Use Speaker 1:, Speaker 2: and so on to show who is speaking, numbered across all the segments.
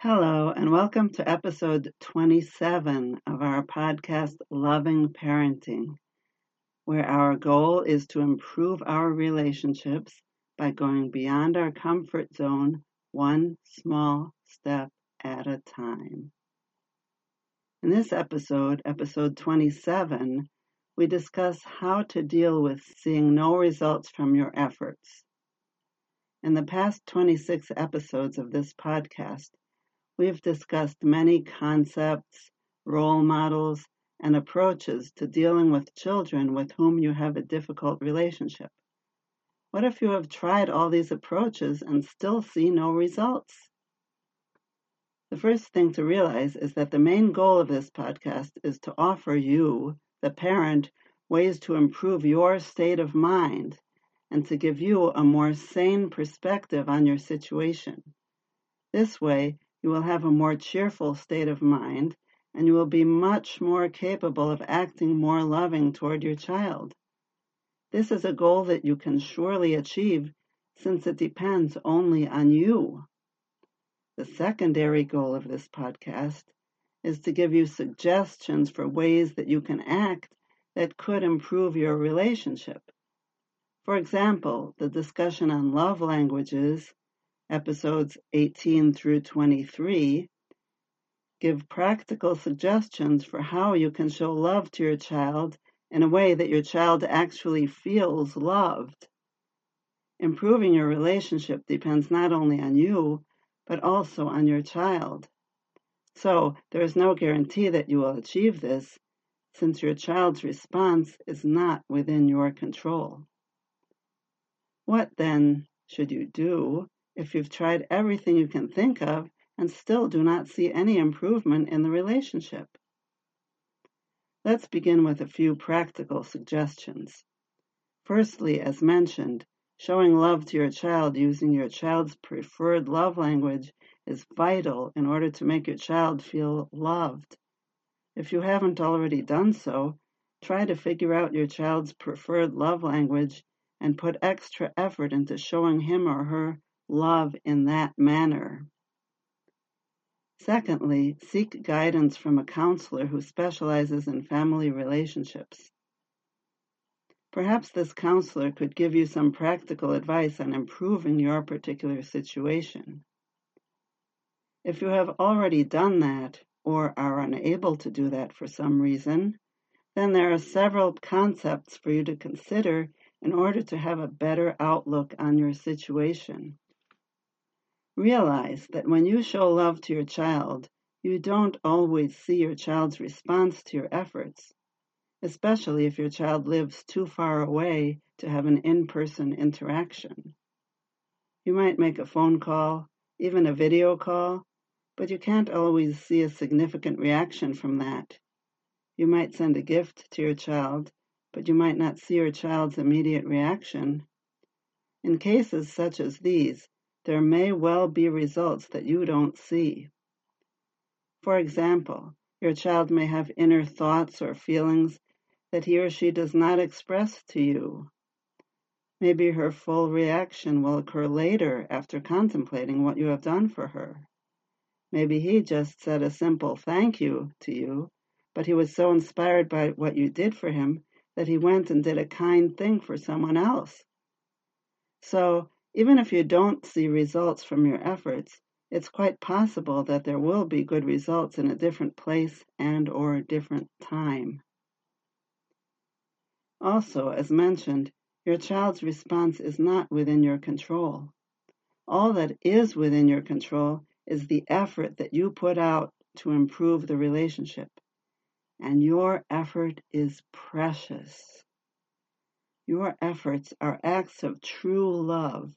Speaker 1: Hello, and welcome to episode 27 of our podcast, Loving Parenting, where our goal is to improve our relationships by going beyond our comfort zone one small step at a time. In this episode, episode 27, we discuss how to deal with seeing no results from your efforts. In the past 26 episodes of this podcast, we've discussed many concepts, role models, and approaches to dealing with children with whom you have a difficult relationship. What if you have tried all these approaches and still see no results? The first thing to realize is that the main goal of this podcast is to offer you, the parent, ways to improve your state of mind and to give you a more sane perspective on your situation. This way, you will have a more cheerful state of mind, and you will be much more capable of acting more loving toward your child. This is a goal that you can surely achieve since it depends only on you. The secondary goal of this podcast is to give you suggestions for ways that you can act that could improve your relationship. For example, the discussion on love languages episodes 18 through 23, give practical suggestions for how you can show love to your child in a way that your child actually feels loved. Improving your relationship depends not only on you, but also on your child. So there is no guarantee that you will achieve this, since your child's response is not within your control. What then should you do if you've tried everything you can think of and still do not see any improvement in the relationship. Let's begin with a few practical suggestions. Firstly, as mentioned, showing love to your child using your child's preferred love language is vital in order to make your child feel loved. If you haven't already done so, try to figure out your child's preferred love language and put extra effort into showing him or her love in that manner. Secondly, seek guidance from a counselor who specializes in family relationships. Perhaps this counselor could give you some practical advice on improving your particular situation. If you have already done that or are unable to do that for some reason, then there are several concepts for you to consider in order to have a better outlook on your situation. Realize that when you show love to your child, you don't always see your child's response to your efforts, especially if your child lives too far away to have an in person interaction. You might make a phone call, even a video call, but you can't always see a significant reaction from that. You might send a gift to your child, but you might not see your child's immediate reaction. In cases such as these, there may well be results that you don't see. For example, your child may have inner thoughts or feelings that he or she does not express to you. Maybe her full reaction will occur later after contemplating what you have done for her. Maybe he just said a simple thank you to you, but he was so inspired by what you did for him that he went and did a kind thing for someone else. So even if you don't see results from your efforts, it's quite possible that there will be good results in a different place and or different time. Also, as mentioned, your child's response is not within your control. All that is within your control is the effort that you put out to improve the relationship. And your effort is precious. Your efforts are acts of true love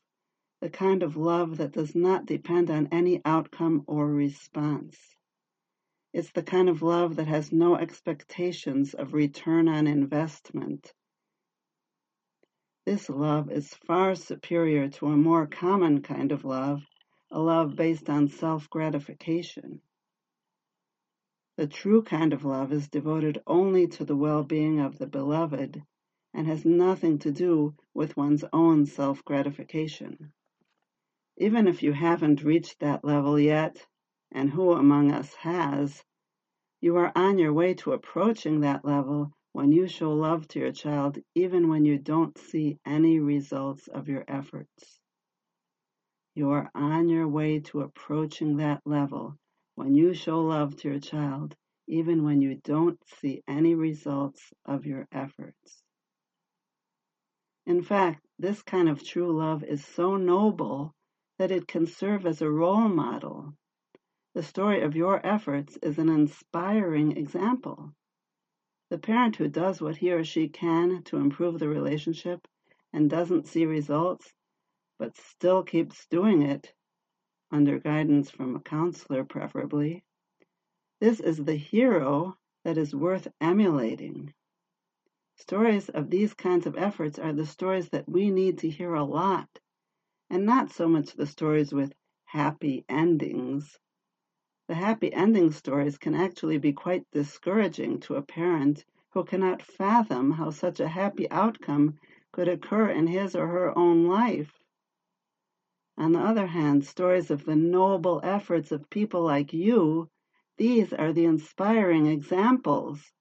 Speaker 1: the kind of love that does not depend on any outcome or response. It's the kind of love that has no expectations of return on investment. This love is far superior to a more common kind of love, a love based on self gratification. The true kind of love is devoted only to the well being of the beloved and has nothing to do with one's own self gratification. Even if you haven't reached that level yet, and who among us has, you are on your way to approaching that level when you show love to your child, even when you don't see any results of your efforts. You are on your way to approaching that level when you show love to your child, even when you don't see any results of your efforts. In fact, this kind of true love is so noble that it can serve as a role model. The story of your efforts is an inspiring example. The parent who does what he or she can to improve the relationship and doesn't see results, but still keeps doing it, under guidance from a counselor preferably, this is the hero that is worth emulating. Stories of these kinds of efforts are the stories that we need to hear a lot, and not so much the stories with happy endings the happy ending stories can actually be quite discouraging to a parent who cannot fathom how such a happy outcome could occur in his or her own life. On the other hand, stories of the noble efforts of people like you, these are the inspiring examples.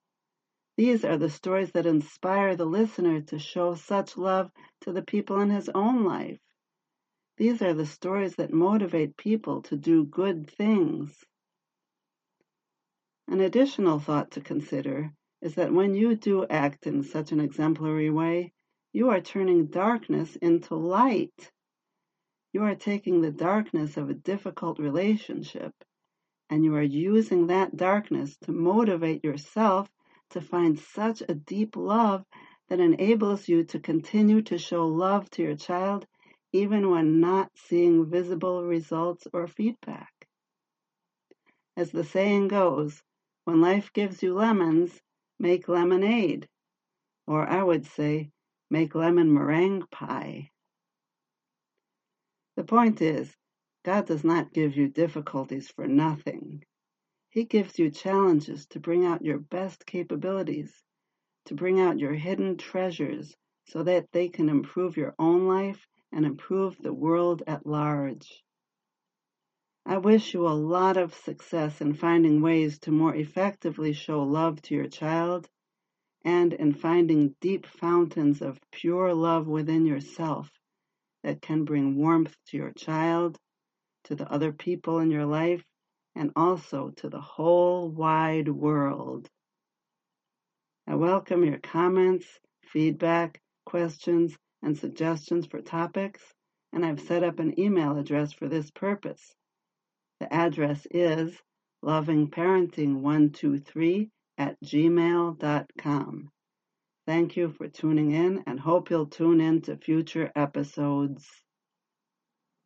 Speaker 1: These are the stories that inspire the listener to show such love to the people in his own life. These are the stories that motivate people to do good things. An additional thought to consider is that when you do act in such an exemplary way, you are turning darkness into light. You are taking the darkness of a difficult relationship and you are using that darkness to motivate yourself to find such a deep love that enables you to continue to show love to your child even when not seeing visible results or feedback. As the saying goes, when life gives you lemons, make lemonade. Or I would say, make lemon meringue pie. The point is, God does not give you difficulties for nothing. He gives you challenges to bring out your best capabilities, to bring out your hidden treasures so that they can improve your own life and improve the world at large. I wish you a lot of success in finding ways to more effectively show love to your child and in finding deep fountains of pure love within yourself that can bring warmth to your child, to the other people in your life, and also to the whole wide world. I welcome your comments, feedback, questions, and suggestions for topics, and I've set up an email address for this purpose. The address is lovingparenting123 at gmail.com. Thank you for tuning in and hope you'll tune in to future episodes.